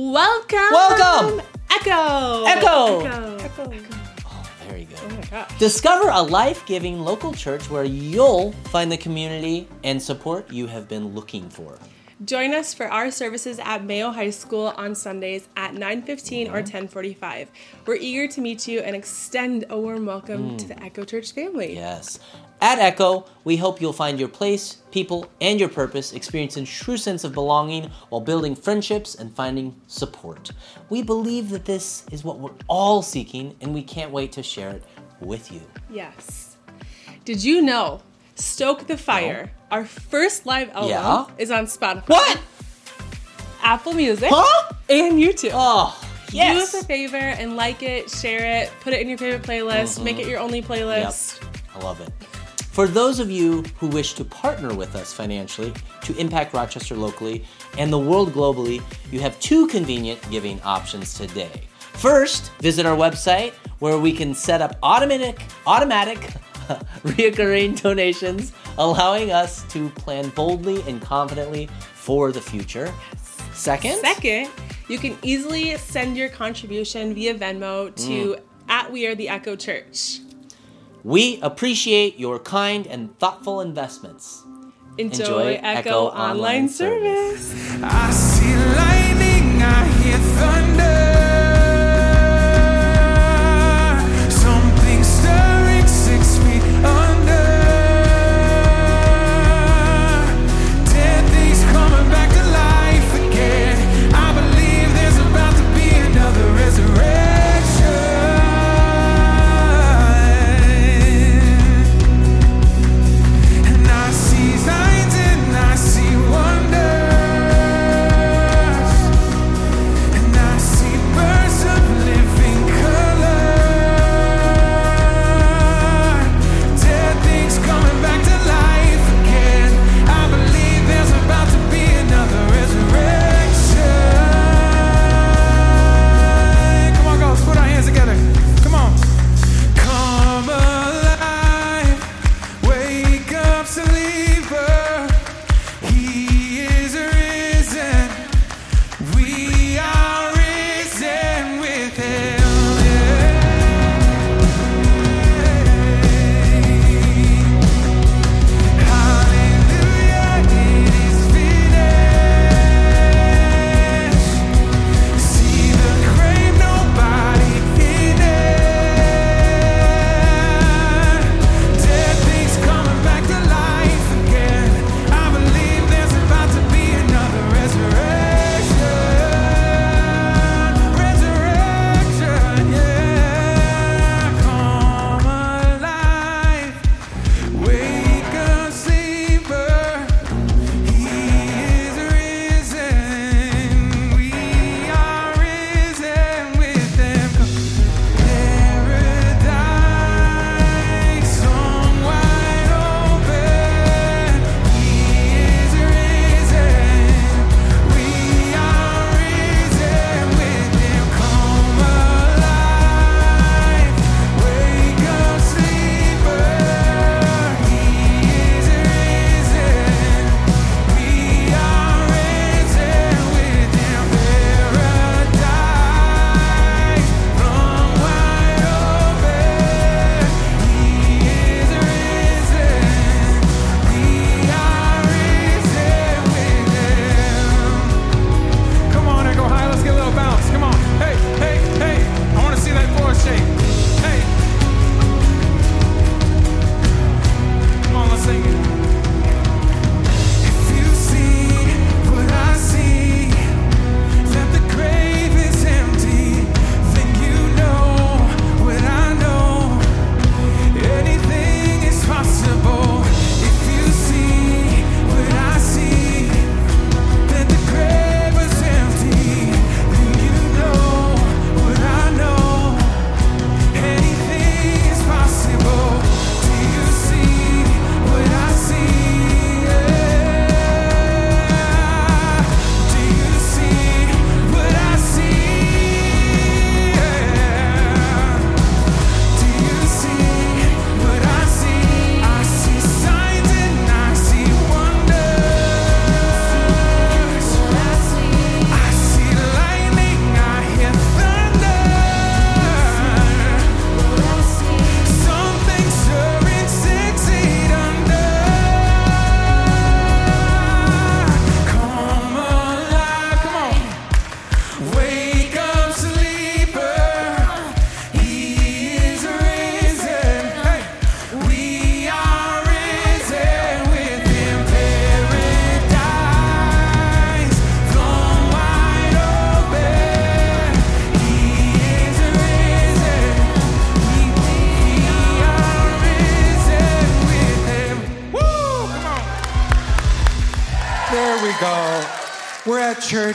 Welcome. Welcome. Echo. Echo. Echo. Echo. Oh, very good. Oh my gosh. Discover a life giving local church where you'll find the community and support you have been looking for. Join us for our services at Mayo High School on Sundays at 9:15 or mm-hmm. 10:45. We're eager to meet you and extend a warm welcome mm. to the Echo Church family. Yes. At Echo, we hope you'll find your place, people, and your purpose, experiencing true sense of belonging while building friendships and finding support. We believe that this is what we're all seeking, and we can't wait to share it with you. Yes. Did you know Stoke the Fire, our first live album, Yeah? is on Spotify, What? Apple Music, Huh? and YouTube. Oh, Do yes. us a favor and like it, share it, put it in your favorite playlist, make it your only Mm-hmm. Yep. playlist. I love it. For those of you who wish to partner with us financially to impact Rochester locally and the world globally, you have two convenient giving options today. First, visit our website where we can set up automatic automatic reoccurring donations, allowing us to plan boldly and confidently for the future. Second, Second, you can easily send your contribution via Venmo to Mm. at We Are the Echo Church. We appreciate your kind and thoughtful investments. Enjoy, Enjoy Echo, Echo Online, Online Service. I see lightning, I hear thunder.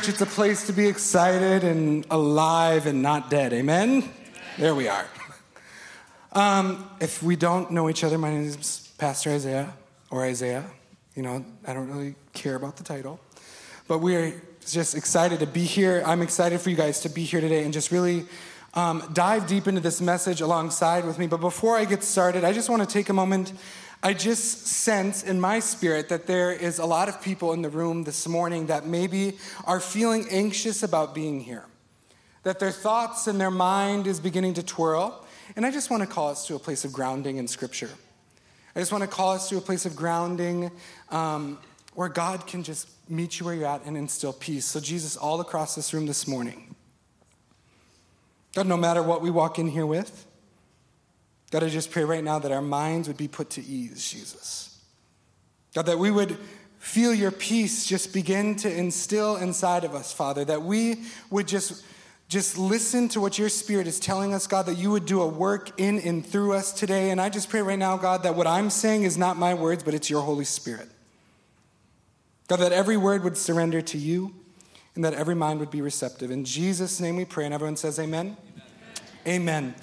Church. It's a place to be excited and alive and not dead. Amen? There we are. Um, if we don't know each other, my name is Pastor Isaiah or Isiah. You know, I don't really care about the title. But we're just excited to be here. I'm excited for you guys to be here today and just really um, dive deep into this message alongside with me. But before I get started, I just want to take a moment. I just sense in my spirit that there is a lot of people in the room this morning that maybe are feeling anxious about being here, that their thoughts and their mind is beginning to twirl. And I just want to call us to a place of grounding in Scripture. I just want to call us to a place of grounding um, where God can just meet you where you're at and instill peace. So, Jesus, all across this room this morning, God, no matter what we walk in here with, God, I just pray right now that our minds would be put to ease, Jesus. God, that we would feel your peace just begin to instill inside of us, Father, that we would just just listen to what your spirit is telling us, God, that you would do a work in and through us today. And I just pray right now, God, that what I'm saying is not my words, but it's your Holy Spirit. God, that every word would surrender to you and that every mind would be receptive. In Jesus' name we pray. And everyone says, Amen. Amen. amen.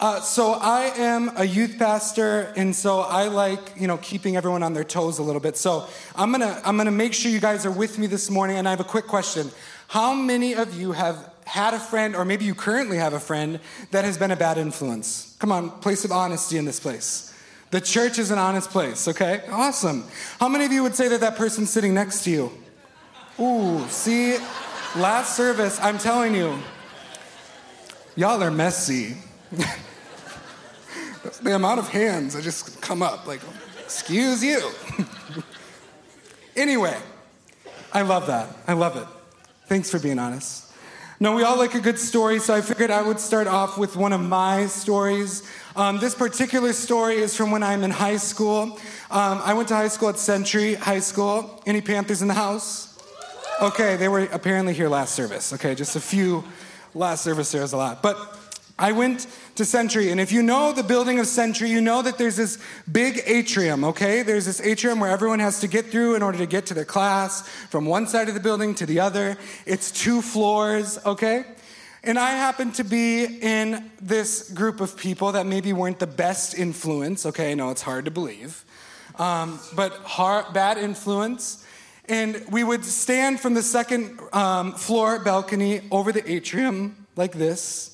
Uh, so I am a youth pastor, and so I like you know keeping everyone on their toes a little bit. So I'm gonna I'm gonna make sure you guys are with me this morning. And I have a quick question: How many of you have had a friend, or maybe you currently have a friend that has been a bad influence? Come on, place of honesty in this place. The church is an honest place, okay? Awesome. How many of you would say that that person's sitting next to you? Ooh, see, last service, I'm telling you, y'all are messy. the amount of hands that just come up, like, excuse you. anyway, I love that. I love it. Thanks for being honest. No, we all like a good story, so I figured I would start off with one of my stories. Um, this particular story is from when I'm in high school. Um, I went to high school at Century High School. Any Panthers in the house? Okay, they were apparently here last service. Okay, just a few last service, there was a lot. But I went to Century, and if you know the building of Century, you know that there's this big atrium, okay? There's this atrium where everyone has to get through in order to get to their class from one side of the building to the other. It's two floors, okay? And I happened to be in this group of people that maybe weren't the best influence, okay? I know it's hard to believe, um, but hard, bad influence. And we would stand from the second um, floor balcony over the atrium like this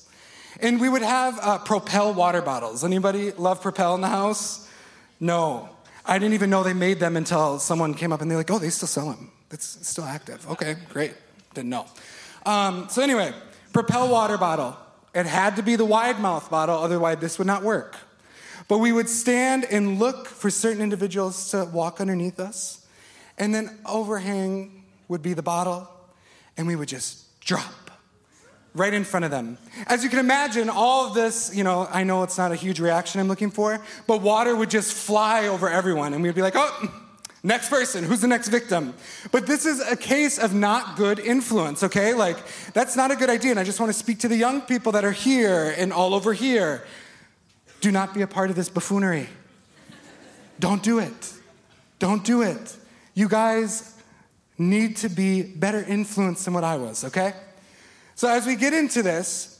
and we would have uh, Propel water bottles. Anybody love Propel in the house? No. I didn't even know they made them until someone came up and they're like, oh, they still sell them. It's still active. Okay, great. Didn't know. Um, so, anyway, Propel water bottle. It had to be the wide mouth bottle, otherwise, this would not work. But we would stand and look for certain individuals to walk underneath us, and then overhang would be the bottle, and we would just drop right in front of them. As you can imagine, all of this, you know, I know it's not a huge reaction I'm looking for, but water would just fly over everyone, and we'd be like, oh, next person, who's the next victim? But this is a case of not good influence, okay? Like, that's not a good idea, and I just want to speak to the young people that are here and all over here. Do not be a part of this buffoonery. Don't do it. Don't do it. You guys need to be better influenced than what I was, okay? So as we get into this,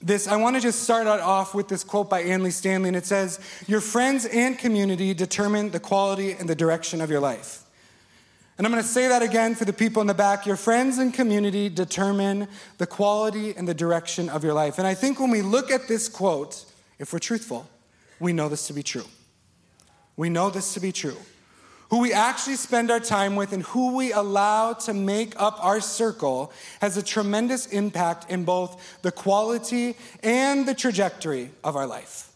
this I want to just start out off with this quote by Andy Stanley, and it says, "Your friends and community determine the quality and the direction of your life." And I'm going to say that again for the people in the back. Your friends and community determine the quality and the direction of your life. And I think when we look at this quote, if we're truthful, we know this to be true. We know this to be true who we actually spend our time with and who we allow to make up our circle has a tremendous impact in both the quality and the trajectory of our life.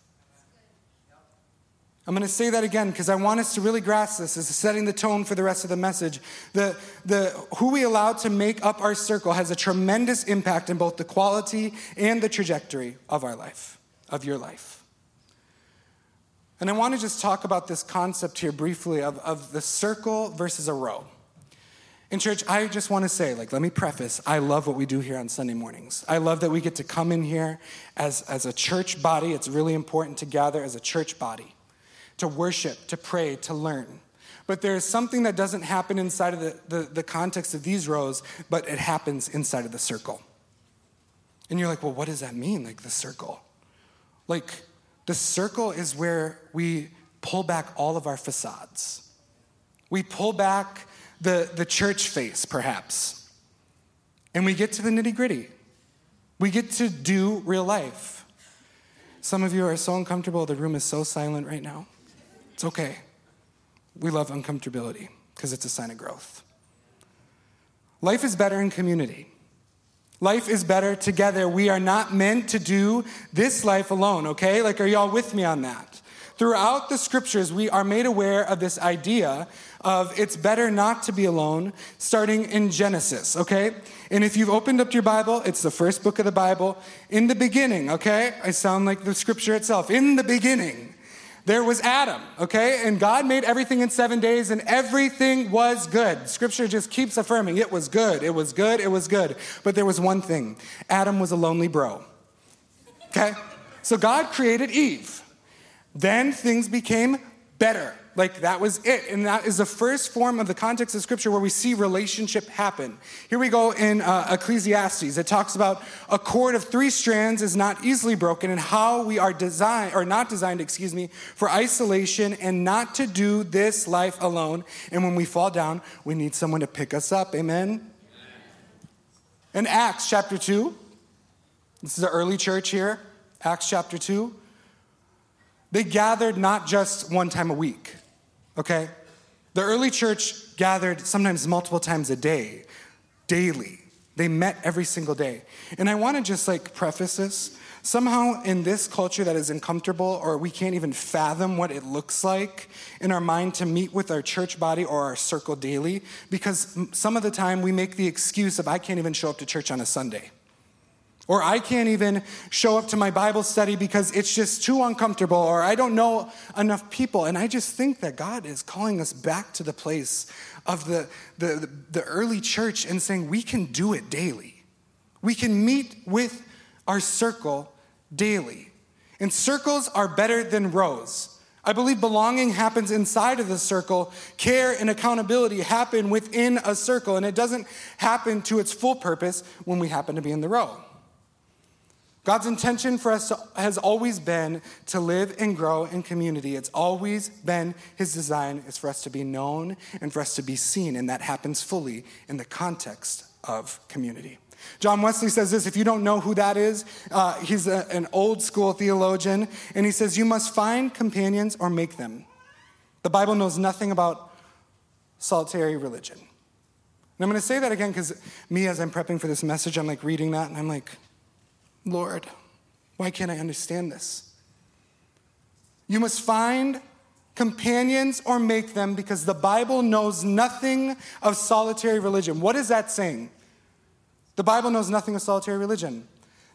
I'm going to say that again because I want us to really grasp this as setting the tone for the rest of the message. The, the, who we allow to make up our circle has a tremendous impact in both the quality and the trajectory of our life, of your life. And I want to just talk about this concept here briefly of, of the circle versus a row. In church, I just want to say, like, let me preface, I love what we do here on Sunday mornings. I love that we get to come in here as, as a church body. It's really important to gather as a church body, to worship, to pray, to learn. But there's something that doesn't happen inside of the, the, the context of these rows, but it happens inside of the circle. And you're like, well, what does that mean, like the circle? Like, the circle is where we pull back all of our facades. We pull back the, the church face, perhaps, and we get to the nitty gritty. We get to do real life. Some of you are so uncomfortable, the room is so silent right now. It's okay. We love uncomfortability because it's a sign of growth. Life is better in community. Life is better together. We are not meant to do this life alone, okay? Like, are y'all with me on that? Throughout the scriptures, we are made aware of this idea of it's better not to be alone, starting in Genesis, okay? And if you've opened up your Bible, it's the first book of the Bible. In the beginning, okay? I sound like the scripture itself. In the beginning, there was Adam, okay? And God made everything in seven days, and everything was good. Scripture just keeps affirming it was good, it was good, it was good. But there was one thing Adam was a lonely bro, okay? So God created Eve. Then things became better. Like that was it. And that is the first form of the context of scripture where we see relationship happen. Here we go in uh, Ecclesiastes. It talks about a cord of three strands is not easily broken and how we are designed, or not designed, excuse me, for isolation and not to do this life alone. And when we fall down, we need someone to pick us up. Amen? In Acts chapter 2, this is the early church here, Acts chapter 2. They gathered not just one time a week, okay? The early church gathered sometimes multiple times a day, daily. They met every single day. And I want to just like preface this. Somehow, in this culture that is uncomfortable, or we can't even fathom what it looks like in our mind to meet with our church body or our circle daily, because some of the time we make the excuse of, I can't even show up to church on a Sunday. Or I can't even show up to my Bible study because it's just too uncomfortable, or I don't know enough people. And I just think that God is calling us back to the place of the, the, the early church and saying we can do it daily. We can meet with our circle daily. And circles are better than rows. I believe belonging happens inside of the circle. Care and accountability happen within a circle, and it doesn't happen to its full purpose when we happen to be in the row. God's intention for us has always been to live and grow in community. It's always been His design is for us to be known and for us to be seen, and that happens fully in the context of community. John Wesley says this if you don't know who that is, uh, he's a, an old school theologian, and he says, You must find companions or make them. The Bible knows nothing about solitary religion. And I'm going to say that again because me, as I'm prepping for this message, I'm like reading that and I'm like, Lord, why can't I understand this? You must find companions or make them because the Bible knows nothing of solitary religion. What is that saying? The Bible knows nothing of solitary religion.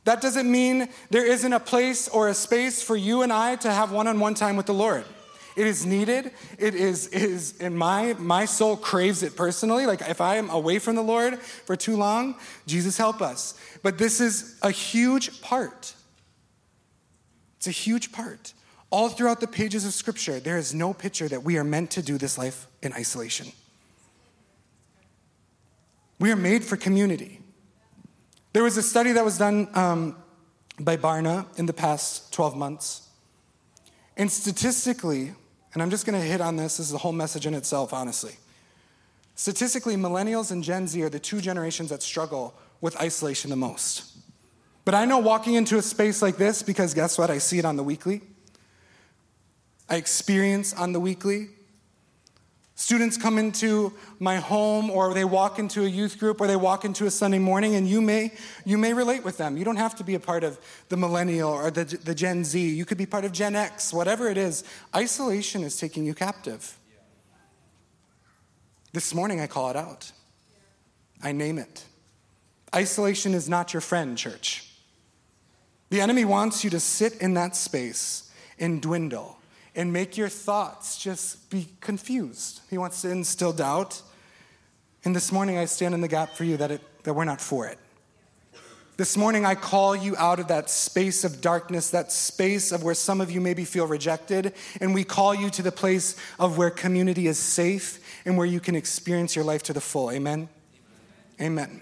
That doesn't mean there isn't a place or a space for you and I to have one on one time with the Lord. It is needed. It is, is and my, my soul craves it personally. Like if I am away from the Lord for too long, Jesus help us. But this is a huge part. It's a huge part. All throughout the pages of Scripture, there is no picture that we are meant to do this life in isolation. We are made for community. There was a study that was done um, by Barna in the past 12 months. And statistically, and I'm just going to hit on this, this is the whole message in itself, honestly. Statistically, millennials and Gen Z are the two generations that struggle with isolation the most. But I know walking into a space like this, because guess what? I see it on the weekly. I experience on the weekly. Students come into my home or they walk into a youth group or they walk into a Sunday morning and you may you may relate with them. You don't have to be a part of the millennial or the, the Gen Z. You could be part of Gen X, whatever it is. Isolation is taking you captive. This morning I call it out. I name it. Isolation is not your friend, church. The enemy wants you to sit in that space and dwindle and make your thoughts just be confused. He wants to instill doubt. And this morning I stand in the gap for you that, it, that we're not for it. This morning, I call you out of that space of darkness, that space of where some of you maybe feel rejected, and we call you to the place of where community is safe and where you can experience your life to the full. Amen? Amen.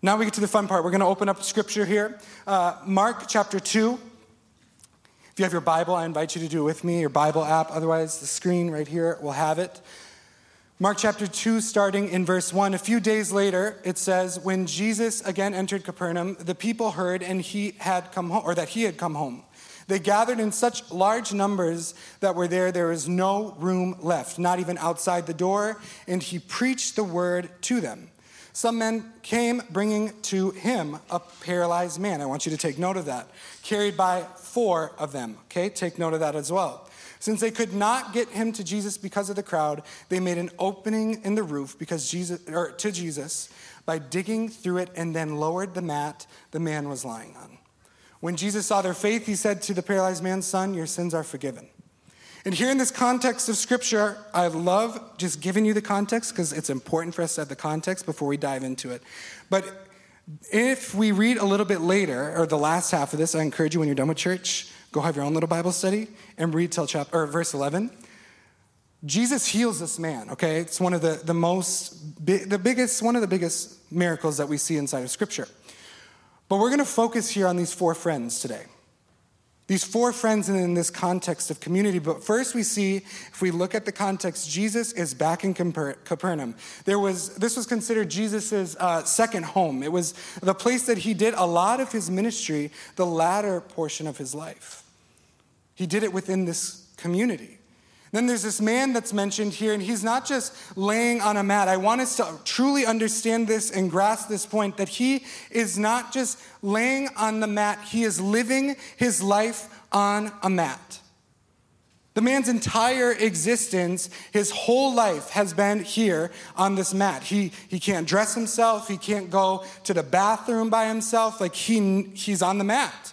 Now we get to the fun part. We're going to open up scripture here. Uh, Mark chapter 2. If you have your Bible, I invite you to do it with me, your Bible app. Otherwise, the screen right here will have it. Mark chapter 2, starting in verse 1. A few days later, it says, When Jesus again entered Capernaum, the people heard and he had come home, or that he had come home. They gathered in such large numbers that were there, there was no room left, not even outside the door, and he preached the word to them. Some men came bringing to him a paralyzed man. I want you to take note of that. Carried by four of them. Okay, take note of that as well. Since they could not get him to Jesus because of the crowd, they made an opening in the roof because Jesus or to Jesus by digging through it and then lowered the mat the man was lying on. When Jesus saw their faith, he said to the paralyzed man, "Son, your sins are forgiven." And here in this context of scripture, I love just giving you the context because it's important for us to have the context before we dive into it. But if we read a little bit later, or the last half of this, I encourage you when you're done with church, go have your own little Bible study and read till chapter or verse 11. Jesus heals this man, okay? It's one of the, the most, the biggest, one of the biggest miracles that we see inside of Scripture. But we're gonna focus here on these four friends today. These four friends in this context of community. But first, we see, if we look at the context, Jesus is back in Capernaum. There was, this was considered Jesus' uh, second home. It was the place that he did a lot of his ministry, the latter portion of his life. He did it within this community. Then there's this man that's mentioned here, and he's not just laying on a mat. I want us to truly understand this and grasp this point that he is not just laying on the mat, he is living his life on a mat. The man's entire existence, his whole life has been here on this mat. He, he can't dress himself, he can't go to the bathroom by himself, like he, he's on the mat.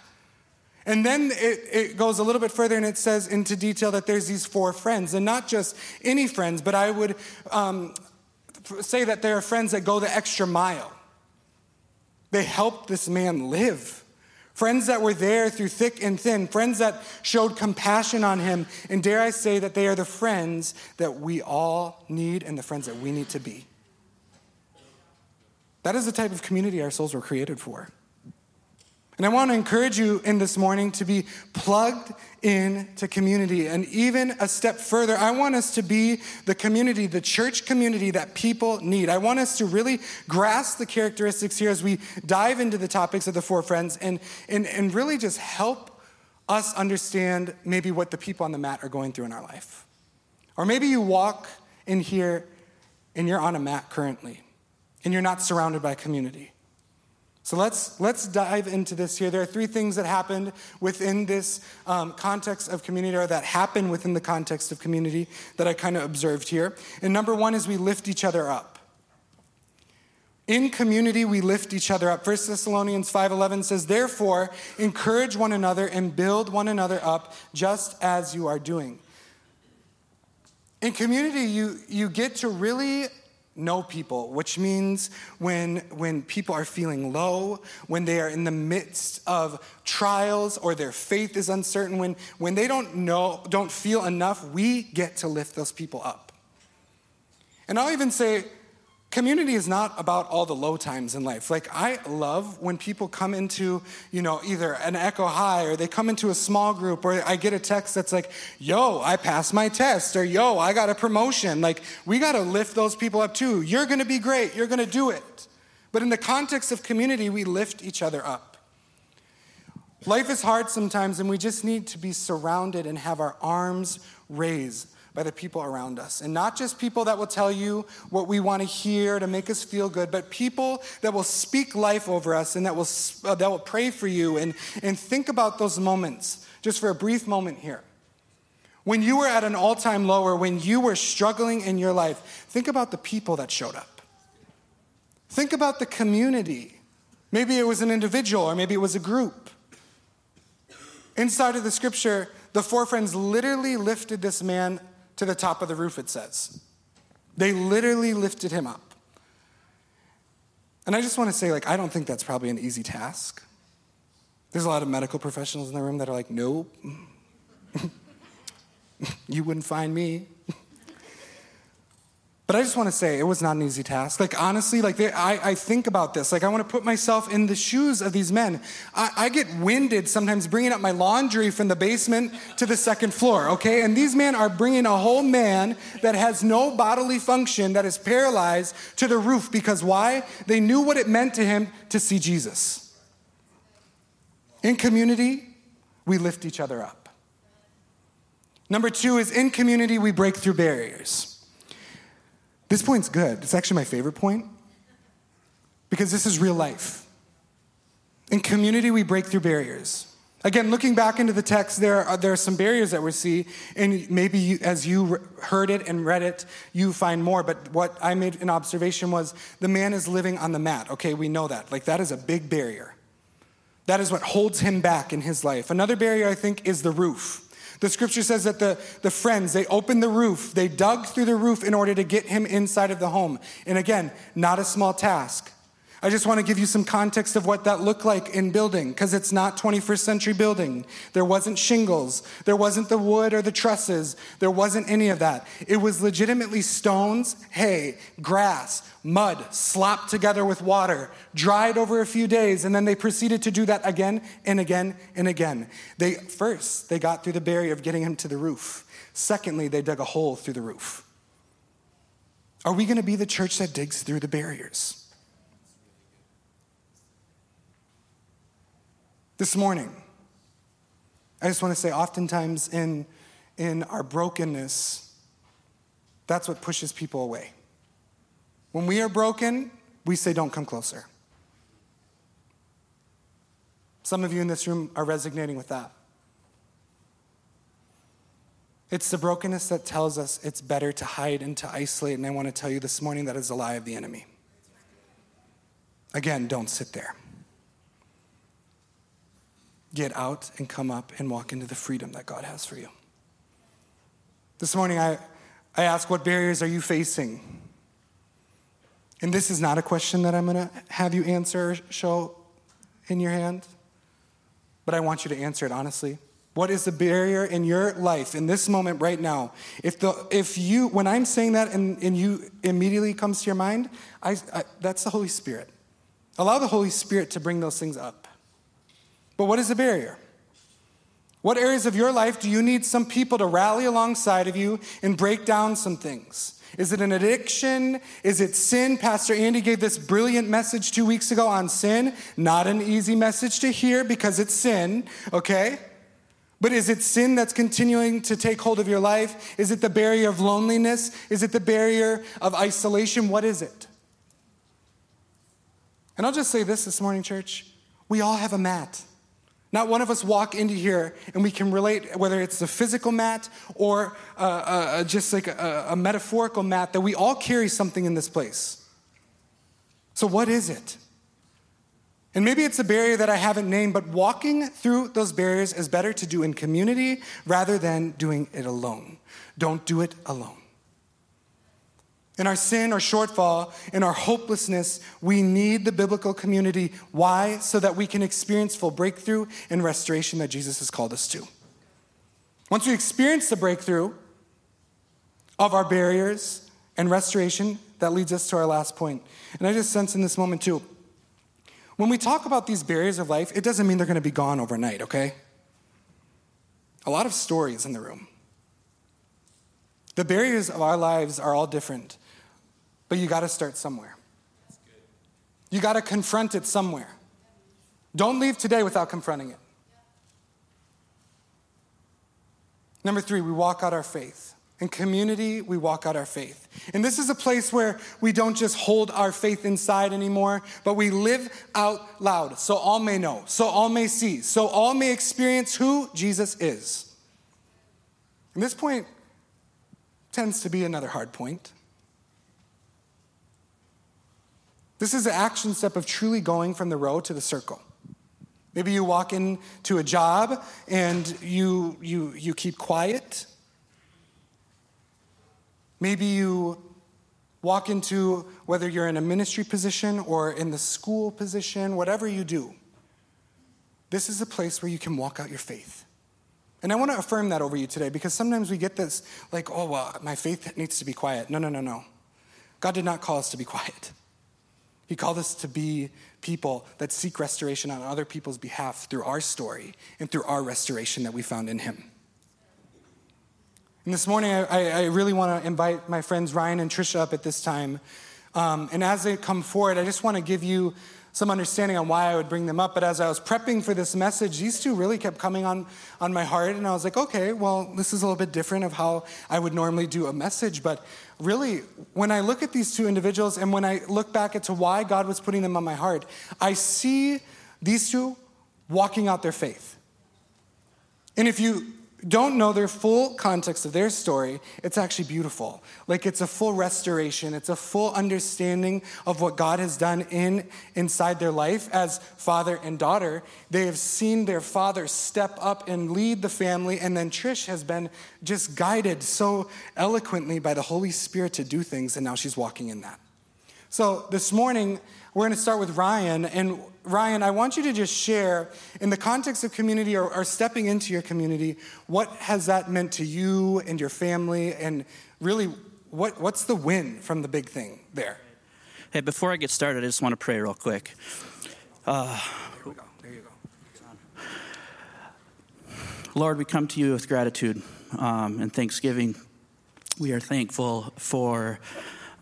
And then it, it, goes a little bit further and it says into detail that there's these four friends, and not just any friends, but I would um, say that there are friends that go the extra mile. They helped this man live. Friends that were there through thick and thin, friends that showed compassion on him, and dare I say that they are the friends that we all need and the friends that we need to be. That is the type of community our souls were created for. And I want to encourage you in this morning to be plugged into community. And even a step further, I want us to be the community, the church community that people need. I want us to really grasp the characteristics here as we dive into the topics of the four friends and, and, and really just help us understand maybe what the people on the mat are going through in our life. Or maybe you walk in here and you're on a mat currently and you're not surrounded by community. So let's, let's dive into this here. There are three things that happened within this um, context of community, or that happen within the context of community that I kind of observed here. And number one is we lift each other up. In community, we lift each other up. 1 Thessalonians 5.11 says, Therefore, encourage one another and build one another up just as you are doing. In community, you, you get to really know people, which means when, when people are feeling low, when they are in the midst of trials or their faith is uncertain, when, when they don't know, don't feel enough, we get to lift those people up. And I'll even say, community is not about all the low times in life. Like i love when people come into you know either an echo high or they come into a small group or i get a text that's like yo i passed my test or yo i got a promotion. Like we got to lift those people up too. You're going to be great. You're going to do it. But in the context of community we lift each other up. Life is hard sometimes and we just need to be surrounded and have our arms raised by the people around us. And not just people that will tell you what we want to hear to make us feel good, but people that will speak life over us and that will, uh, that will pray for you. And, and think about those moments, just for a brief moment here. When you were at an all time low or when you were struggling in your life, think about the people that showed up. Think about the community. Maybe it was an individual or maybe it was a group. Inside of the scripture, the four friends literally lifted this man to the top of the roof, it says. They literally lifted him up. And I just want to say, like, I don't think that's probably an easy task. There's a lot of medical professionals in the room that are like, nope, you wouldn't find me. But I just want to say it was not an easy task. Like, honestly, like, they, I, I think about this. Like, I want to put myself in the shoes of these men. I, I get winded sometimes bringing up my laundry from the basement to the second floor, okay? And these men are bringing a whole man that has no bodily function, that is paralyzed, to the roof because why? They knew what it meant to him to see Jesus. In community, we lift each other up. Number two is in community, we break through barriers. This point's good. It's actually my favorite point because this is real life. In community, we break through barriers. Again, looking back into the text, there are, there are some barriers that we see, and maybe you, as you heard it and read it, you find more. But what I made an observation was the man is living on the mat. Okay, we know that. Like, that is a big barrier. That is what holds him back in his life. Another barrier, I think, is the roof. The scripture says that the, the friends, they opened the roof, they dug through the roof in order to get him inside of the home. And again, not a small task. I just want to give you some context of what that looked like in building, because it's not 21st century building. There wasn't shingles, there wasn't the wood or the trusses, there wasn't any of that. It was legitimately stones, hay, grass, mud, slopped together with water, dried over a few days, and then they proceeded to do that again and again and again. They first they got through the barrier of getting him to the roof. Secondly, they dug a hole through the roof. Are we going to be the church that digs through the barriers? This morning, I just want to say, oftentimes in, in our brokenness, that's what pushes people away. When we are broken, we say, Don't come closer. Some of you in this room are resonating with that. It's the brokenness that tells us it's better to hide and to isolate, and I want to tell you this morning that is a lie of the enemy. Again, don't sit there get out and come up and walk into the freedom that God has for you. This morning, I, I ask, What barriers are you facing? And this is not a question that I'm going to have you answer, show in your hand, but I want you to answer it honestly. What is the barrier in your life in this moment right now? If, the, if you, when I'm saying that and, and you immediately comes to your mind, I, I, that's the Holy Spirit. Allow the Holy Spirit to bring those things up. But what is the barrier? What areas of your life do you need some people to rally alongside of you and break down some things? Is it an addiction? Is it sin? Pastor Andy gave this brilliant message two weeks ago on sin. Not an easy message to hear because it's sin, okay? But is it sin that's continuing to take hold of your life? Is it the barrier of loneliness? Is it the barrier of isolation? What is it? And I'll just say this this morning, church. We all have a mat. Not one of us walk into here and we can relate, whether it's the physical mat or uh, uh, uh, just like a, a metaphorical mat, that we all carry something in this place. So, what is it? And maybe it's a barrier that I haven't named, but walking through those barriers is better to do in community rather than doing it alone. Don't do it alone. In our sin or shortfall, in our hopelessness, we need the biblical community. Why? So that we can experience full breakthrough and restoration that Jesus has called us to. Once we experience the breakthrough of our barriers and restoration, that leads us to our last point. And I just sense in this moment too, when we talk about these barriers of life, it doesn't mean they're going to be gone overnight, okay? A lot of stories in the room. The barriers of our lives are all different. But you got to start somewhere. You got to confront it somewhere. Don't leave today without confronting it. Number three, we walk out our faith. In community, we walk out our faith. And this is a place where we don't just hold our faith inside anymore, but we live out loud so all may know, so all may see, so all may experience who Jesus is. And this point tends to be another hard point. This is the action step of truly going from the row to the circle. Maybe you walk into a job and you, you, you keep quiet. Maybe you walk into whether you're in a ministry position or in the school position, whatever you do, this is a place where you can walk out your faith. And I want to affirm that over you today because sometimes we get this like, oh, well, my faith needs to be quiet. No, no, no, no. God did not call us to be quiet. He called us to be people that seek restoration on other people's behalf through our story and through our restoration that we found in Him. And this morning, I, I really want to invite my friends Ryan and Trisha up at this time. Um, and as they come forward, I just want to give you some understanding on why I would bring them up. But as I was prepping for this message, these two really kept coming on, on my heart. And I was like, okay, well, this is a little bit different of how I would normally do a message. But really, when I look at these two individuals and when I look back into why God was putting them on my heart, I see these two walking out their faith. And if you don't know their full context of their story, it's actually beautiful. Like it's a full restoration, it's a full understanding of what God has done in inside their life as father and daughter. They have seen their father step up and lead the family, and then Trish has been just guided so eloquently by the Holy Spirit to do things, and now she's walking in that. So this morning, we're going to start with Ryan. And Ryan, I want you to just share, in the context of community or, or, stepping into your community, what has that meant to you and your family? And really, what, what's the win from the big thing there? Hey, before I get started, I just want to pray real quick. Uh, Here we go. There you go. Lord, we come to you with gratitude um, and thanksgiving. We are thankful for.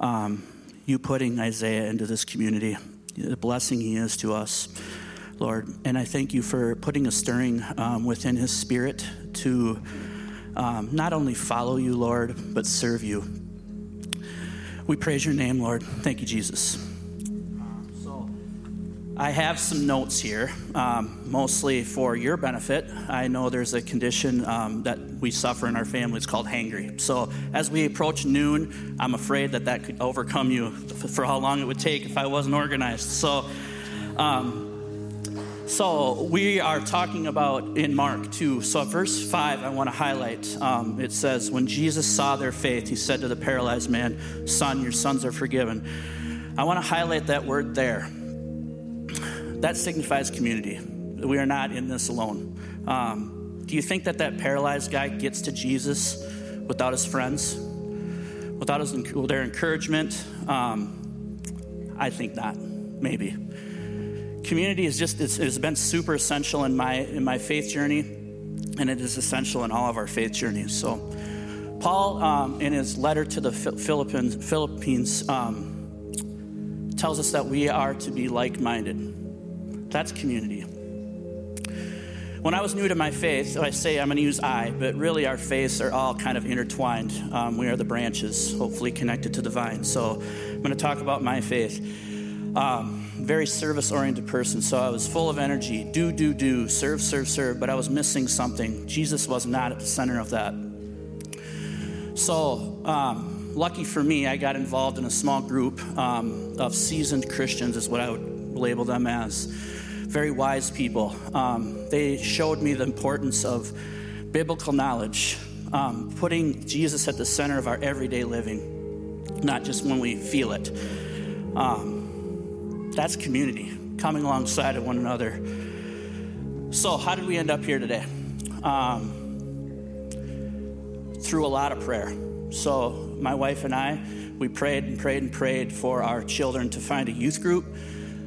Um, you putting Isiah into this community, the blessing he is to us, Lord. And I thank you for putting a stirring um, within his spirit to um, not only follow you, Lord, but serve you. We praise your name, Lord. Thank you, Jesus. I have some notes here, um, mostly for your benefit. I know there's a condition um, that we suffer in our family. It's called hangry. So as we approach noon, I'm afraid that that could overcome you for how long it would take if I wasn't organized. So, um, so we are talking about in Mark 2. So verse 5, I want to highlight. Um, it says, When Jesus saw their faith, he said to the paralyzed man, Son, your sons are forgiven. I want to highlight that word there that signifies community. We are not in this alone. Um, do you think that that paralyzed guy gets to Jesus without his friends, without his, their encouragement? Um, I think not. Maybe. Community is just it has been super essential in my in my faith journey, and it is essential in all of our faith journeys. So, Paul, um, in his letter to the Philippines, Philippines um, tells us that we are to be like-minded. That's community. When I was new to my faith, I say I'm going to use I, but really our faiths are all kind of intertwined. Um, we are the branches, hopefully connected to the vine. So I'm going to talk about my faith. Um, very service oriented person, so I was full of energy do, do, do, serve, serve, serve, but I was missing something. Jesus was not at the center of that. So, um, lucky for me, I got involved in a small group um, of seasoned Christians, is what I would label them as very wise people. Um, they showed me the importance of biblical knowledge, um, putting Jesus at the center of our everyday living, not just when we feel it. Um, that's community, coming alongside of one another. So, how did we end up here today? Um, through a lot of prayer. So, my wife and I, we prayed and prayed and prayed for our children to find a youth group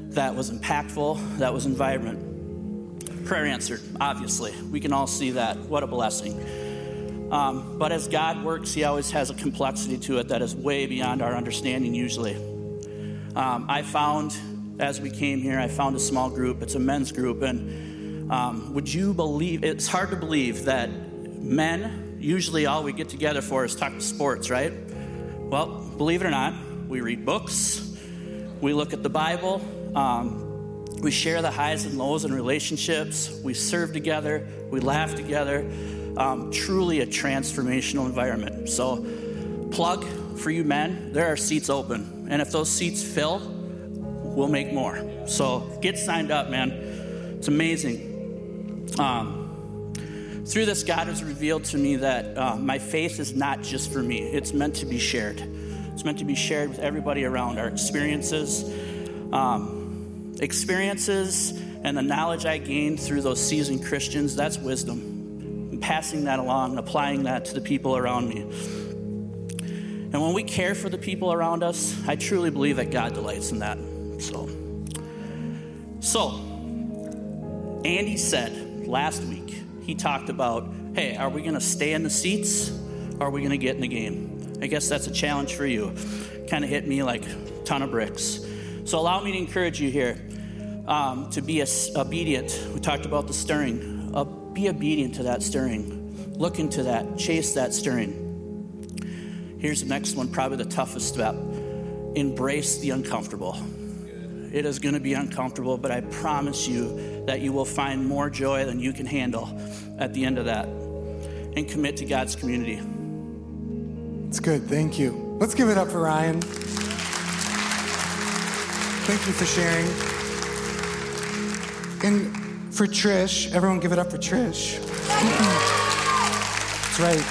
that was impactful, that was environment. Prayer answered, obviously. We can all see that. What a blessing. Um, but as God works, He always has a complexity to it that is way beyond our understanding, usually. Um, I found, as we came here, I found a small group. It's a men's group. And um, would you believe, it's hard to believe that men, usually all we get together for is talk to sports, right? Well, believe it or not, we read books, we look at the Bible, um, we share the highs and lows in relationships. We serve together. We laugh together. Um, truly a transformational environment. So, plug for you men, there are seats open. And if those seats fill, we'll make more. So, get signed up, man. It's amazing. Um, through this, God has revealed to me that uh, my faith is not just for me, it's meant to be shared. It's meant to be shared with everybody around. Our experiences, um, experiences, and the knowledge I gained through those seasoned Christians, that's wisdom. I'm passing that along, and applying that to the people around me. And when we care for the people around us, I truly believe that God delights in that. So, so Andy said last week, he talked about, hey, are we going to stay in the seats or are we going to get in the game? I guess that's a challenge for you. Kind of hit me like a ton of bricks. So allow me to encourage you here um, to be obedient. We talked about the stirring. Uh, be obedient to that stirring. Look into that. Chase that stirring. Here's the next one, probably the toughest step embrace the uncomfortable. It is going to be uncomfortable, but I promise you that you will find more joy than you can handle at the end of that. And commit to God's community. It's good. Thank you. Let's give it up for Ryan. Thank you for sharing. And for Trish, everyone give it up for Trish. That's right.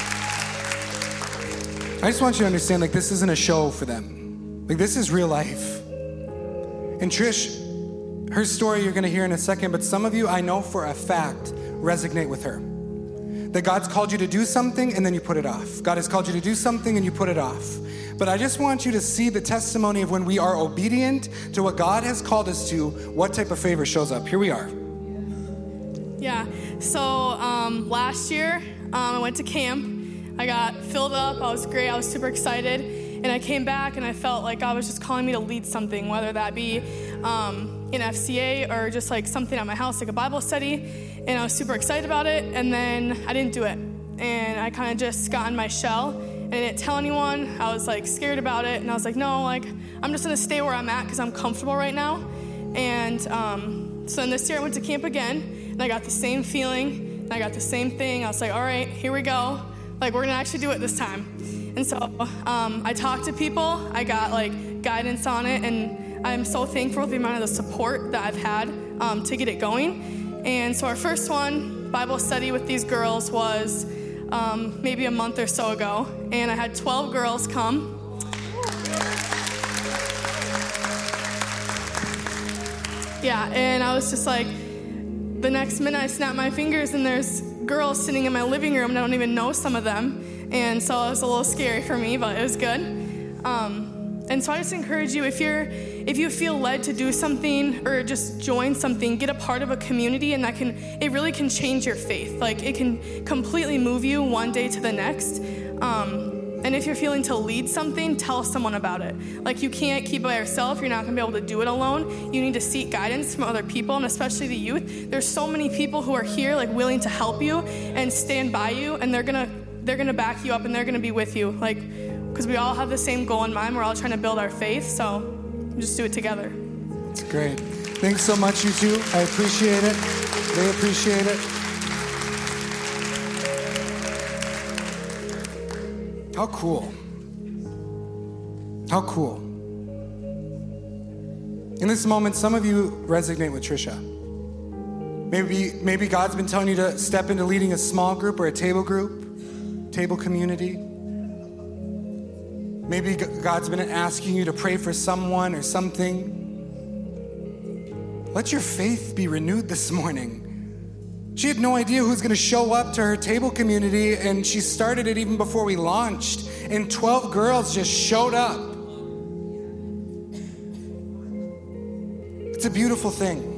I just want you to understand like this isn't a show for them. Like this is real life. And Trish, her story you're going to hear in a second, but some of you I know for a fact resonate with her. That God's called you to do something and then you put it off. God has called you to do something and you put it off. But I just want you to see the testimony of when we are obedient to what God has called us to, what type of favor shows up. Here we are. Yeah. So um, last year, um, I went to camp. I got filled up. I was great. I was super excited. And I came back and I felt like God was just calling me to lead something, whether that be um, in FCA or just like something at my house, like a Bible study. And I was super excited about it. And then I didn't do it. And I kind of just got in my shell I didn't tell anyone. I was like scared about it. And I was like, no, like, I'm just to stay where I'm at because I'm comfortable right now. And um, so then this year I went to camp again and I got the same feeling. And I got the same thing. I was like, all right, here we go. Like, we're to actually do it this time. And so um, I talked to people, I got like guidance on it, and I'm so thankful for the amount of the support that I've had um, to get it going. And so our first one, Bible study with these girls, was um, maybe a month or so ago, and I had 12 girls come. Yeah, and I was just like, the next minute I snap my fingers and there's girls sitting in my living room and I don't even know some of them. And so it was a little scary for me, but it was good. Um, and so I just encourage you if you're if you feel led to do something or just join something, get a part of a community and that can it really can change your faith. Like it can completely move you one day to the next. Um, and if you're feeling to lead something, tell someone about it. Like you can't keep by yourself. You're not going to be able to do it alone. You need to seek guidance from other people, and especially the youth. There's so many people who are here, like willing to help you and stand by you, and they're gonna they're gonna back you up and they're gonna be with you. Like, because we all have the same goal in mind. We're all trying to build our faith. So just do it together. It's great. Thanks so much, you two. I appreciate it. They appreciate it. How cool. How cool. In this moment, some of you resonate with Trisha. Maybe, maybe God's been telling you to step into leading a small group or a table group, table community. Maybe God's been asking you to pray for someone or something. Let your faith be renewed this morning. She had no idea who's going to show up to her table community, and she started it even before we launched. And 12 girls just showed up. It's a beautiful thing.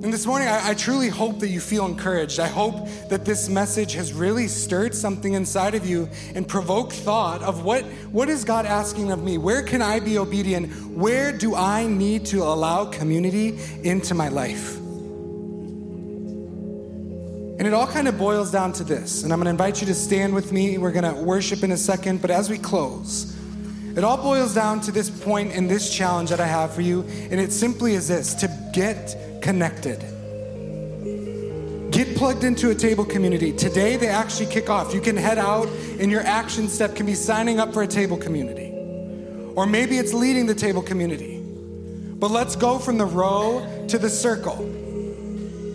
And this morning, I, I, truly hope that you feel encouraged. I hope that this message has really stirred something inside of you and provoked thought of what, what is God asking of me? Where can I be obedient? Where do I need to allow community into my life? And it all kind of boils down to this. And I'm going to invite you to stand with me. We're going to worship in a second. But as we close, it all boils down to this point and this challenge that I have for you. And it simply is this to get connected. Get plugged into a table community. Today, they actually kick off. You can head out, and your action step can be signing up for a table community. Or maybe it's leading the table community. But let's go from the row to the circle.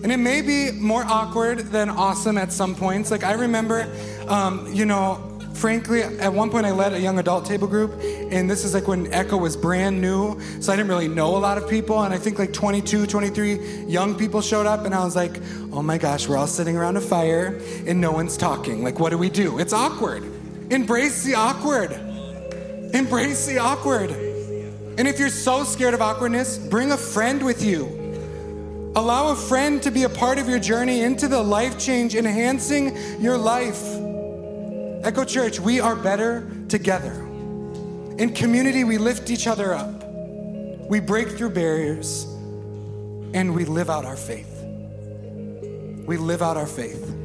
And it may be more awkward than awesome at some points. Like, I remember, um, you know, frankly, at one point I led a young adult table group, and this is like when Echo was brand new, so I didn't really know a lot of people. And I think like 22, 23 young people showed up, and I was like, oh my gosh, we're all sitting around a fire, and no one's talking. Like, what do we do? It's awkward. Embrace the awkward. Embrace the awkward. And if you're so scared of awkwardness, bring a friend with you. Allow a friend to be a part of your journey into the life change, enhancing your life. Echo Church, we are better together. In community, we lift each other up, we break through barriers, and we live out our faith. We live out our faith.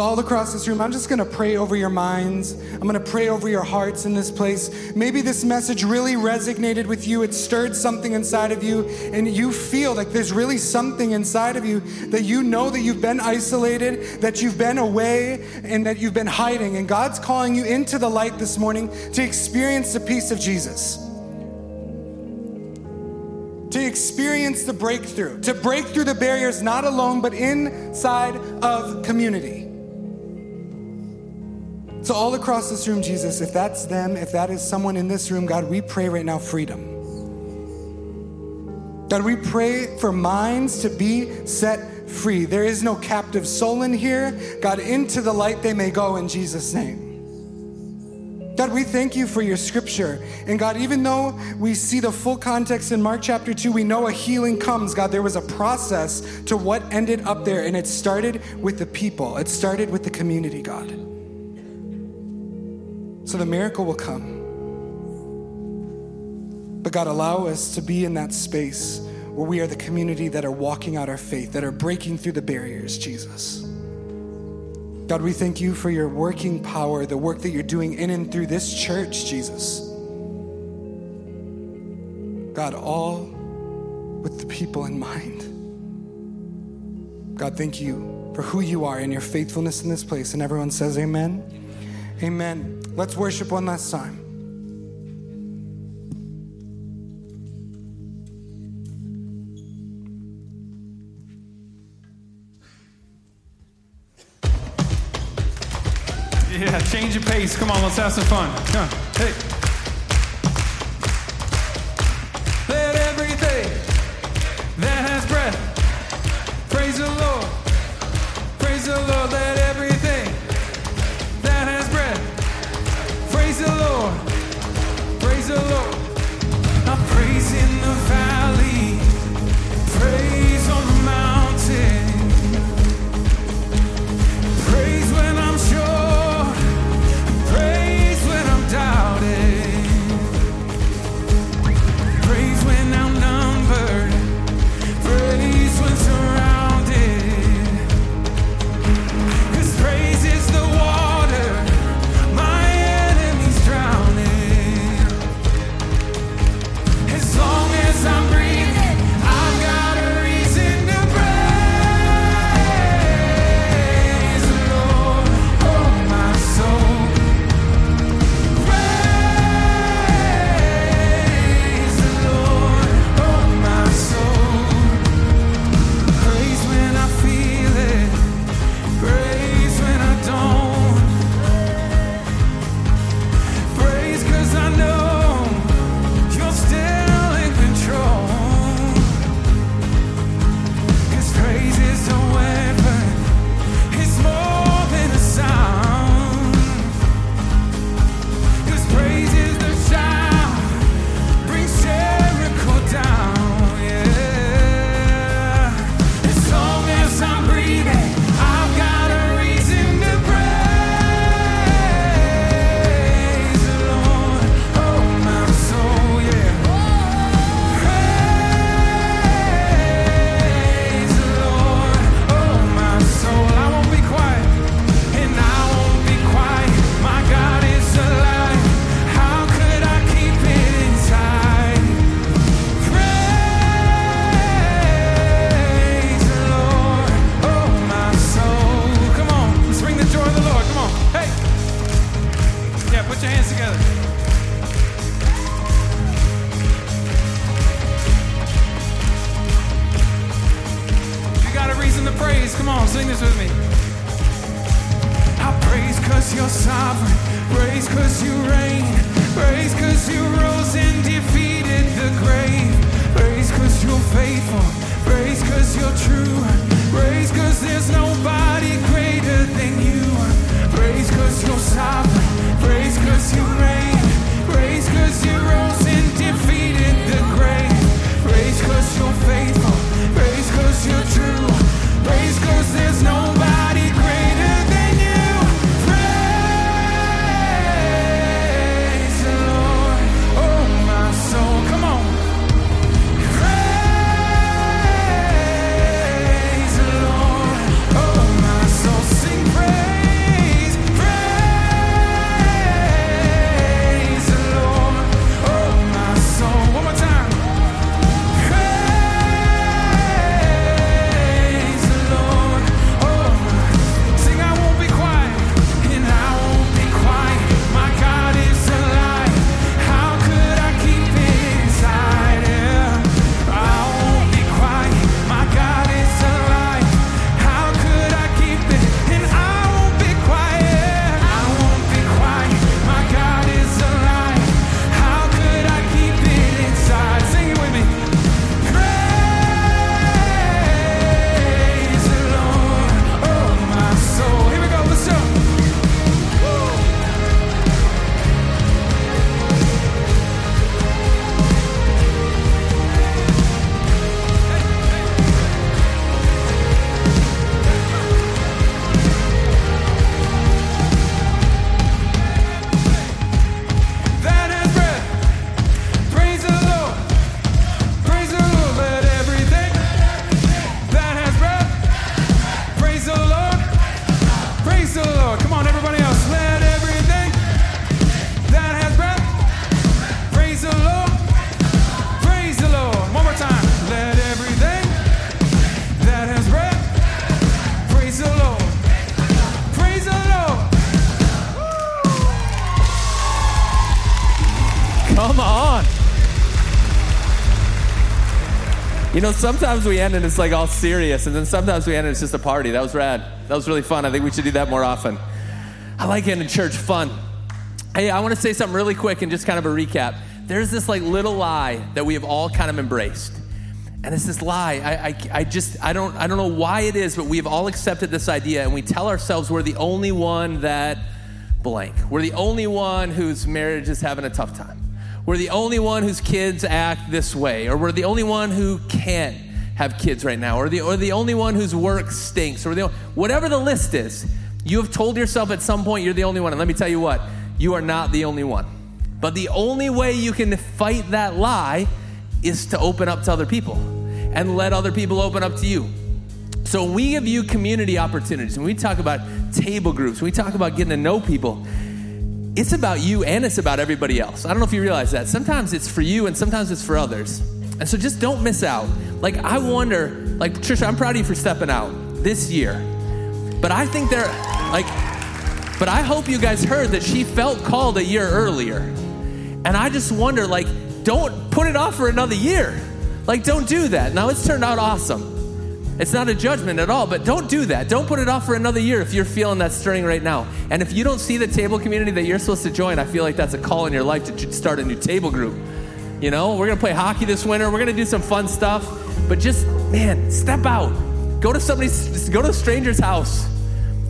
All across this room. I'm just gonna pray over your minds. I'm gonna pray over your hearts in this place. Maybe this message really resonated with you. It stirred something inside of you, and you feel like there's really something inside of you that you know that you've been isolated, that you've been away, and that you've been hiding. And God's calling you into the light this morning to experience the peace of Jesus to experience the breakthrough, to break through the barriers not alone, but inside of community. So, all across this room, Jesus, if that's them, if that is someone in this room, God, we pray right now freedom. God, we pray for minds to be set free. There is no captive soul in here. God, into the light they may go in Jesus' name. God, we thank you for your scripture. And God, even though we see the full context in Mark chapter 2, we know a healing comes. God, there was a process to what ended up there, and it started with the people, it started with the community, God. So the miracle will come. But God, allow us to be in that space where we are the community that are walking out our faith, that are breaking through the barriers, Jesus. God, we thank you for your working power, the work that you're doing in and through this church, Jesus. God, all with the people in mind. God, thank you for who you are and your faithfulness in this place. And everyone says, Amen. Amen. Let's worship one last time. Yeah, change your pace. Come on, let's have some fun. Come on. Hey. You know, sometimes we end and it's like all serious, and then sometimes we end and it's just a party. That was rad. That was really fun. I think we should do that more often. I like ending church fun. Hey, I want to say something really quick and just kind of a recap. There's this like little lie that we have all kind of embraced. And it's this lie. I, I, I just, I don't, I don't know why it is, but we have all accepted this idea and we tell ourselves we're the only one that blank. We're the only one whose marriage is having a tough time. We're the only one whose kids act this way, or we're the only one who can't have kids right now, or the, or the only one whose work stinks, or the, whatever the list is. You have told yourself at some point you're the only one. And let me tell you what, you are not the only one. But the only way you can fight that lie is to open up to other people and let other people open up to you. So we give you community opportunities, when we talk about table groups, we talk about getting to know people, it's about you and it's about everybody else. I don't know if you realize that. Sometimes it's for you and sometimes it's for others. And so just don't miss out. Like, I wonder, like, Trisha, I'm proud of you for stepping out this year. But I think there, like, but I hope you guys heard that she felt called a year earlier. And I just wonder, like, don't put it off for another year. Like, don't do that. Now, it's turned out awesome. It's not a judgment at all, but don't do that. Don't put it off for another year if you're feeling that stirring right now. And if you don't see the table community that you're supposed to join, I feel like that's a call in your life to start a new table group. You know, we're gonna play hockey this winter, we're gonna do some fun stuff, but just, man, step out. Go to somebody's, go to a stranger's house.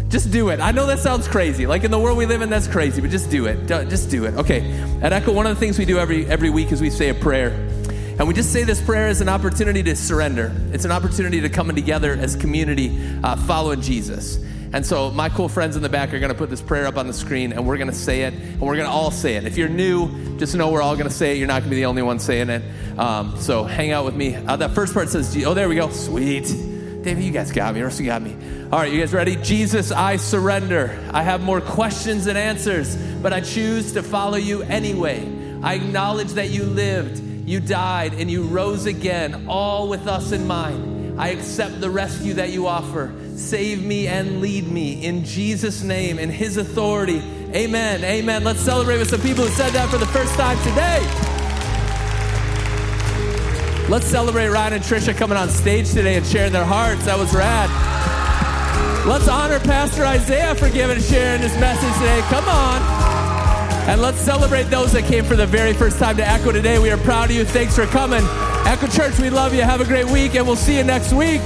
Just do it. I know that sounds crazy. Like in the world we live in, that's crazy, but just do it. Just do it. Okay. At Echo, one of the things we do every every week is we say a prayer. And we just say this prayer as an opportunity to surrender. It's an opportunity to come together as community uh, following Jesus. And so my cool friends in the back are going to put this prayer up on the screen and we're going to say it and we're going to all say it. If you're new, just know we're all going to say it. You're not going to be the only one saying it. Um, so hang out with me. Uh, that first part says, oh, there we go. Sweet. David, you guys got me. Rusty got me. All right, you guys ready? Jesus, I surrender. I have more questions than answers, but I choose to follow you anyway. I acknowledge that you lived, you died, and you rose again, all with us in mind. I accept the rescue that you offer. Save me and lead me in Jesus' name, in His authority. Amen. Amen. Let's celebrate with some people who said that for the first time today. Let's celebrate Ryan and Trisha coming on stage today and sharing their hearts. That was rad. Let's honor Pastor Isiah for giving and sharing his message today. Come on. And let's celebrate those that came for the very first time to Echo today. We are proud of you. Thanks for coming. Echo Church, we love you. Have a great week, and we'll see you next week.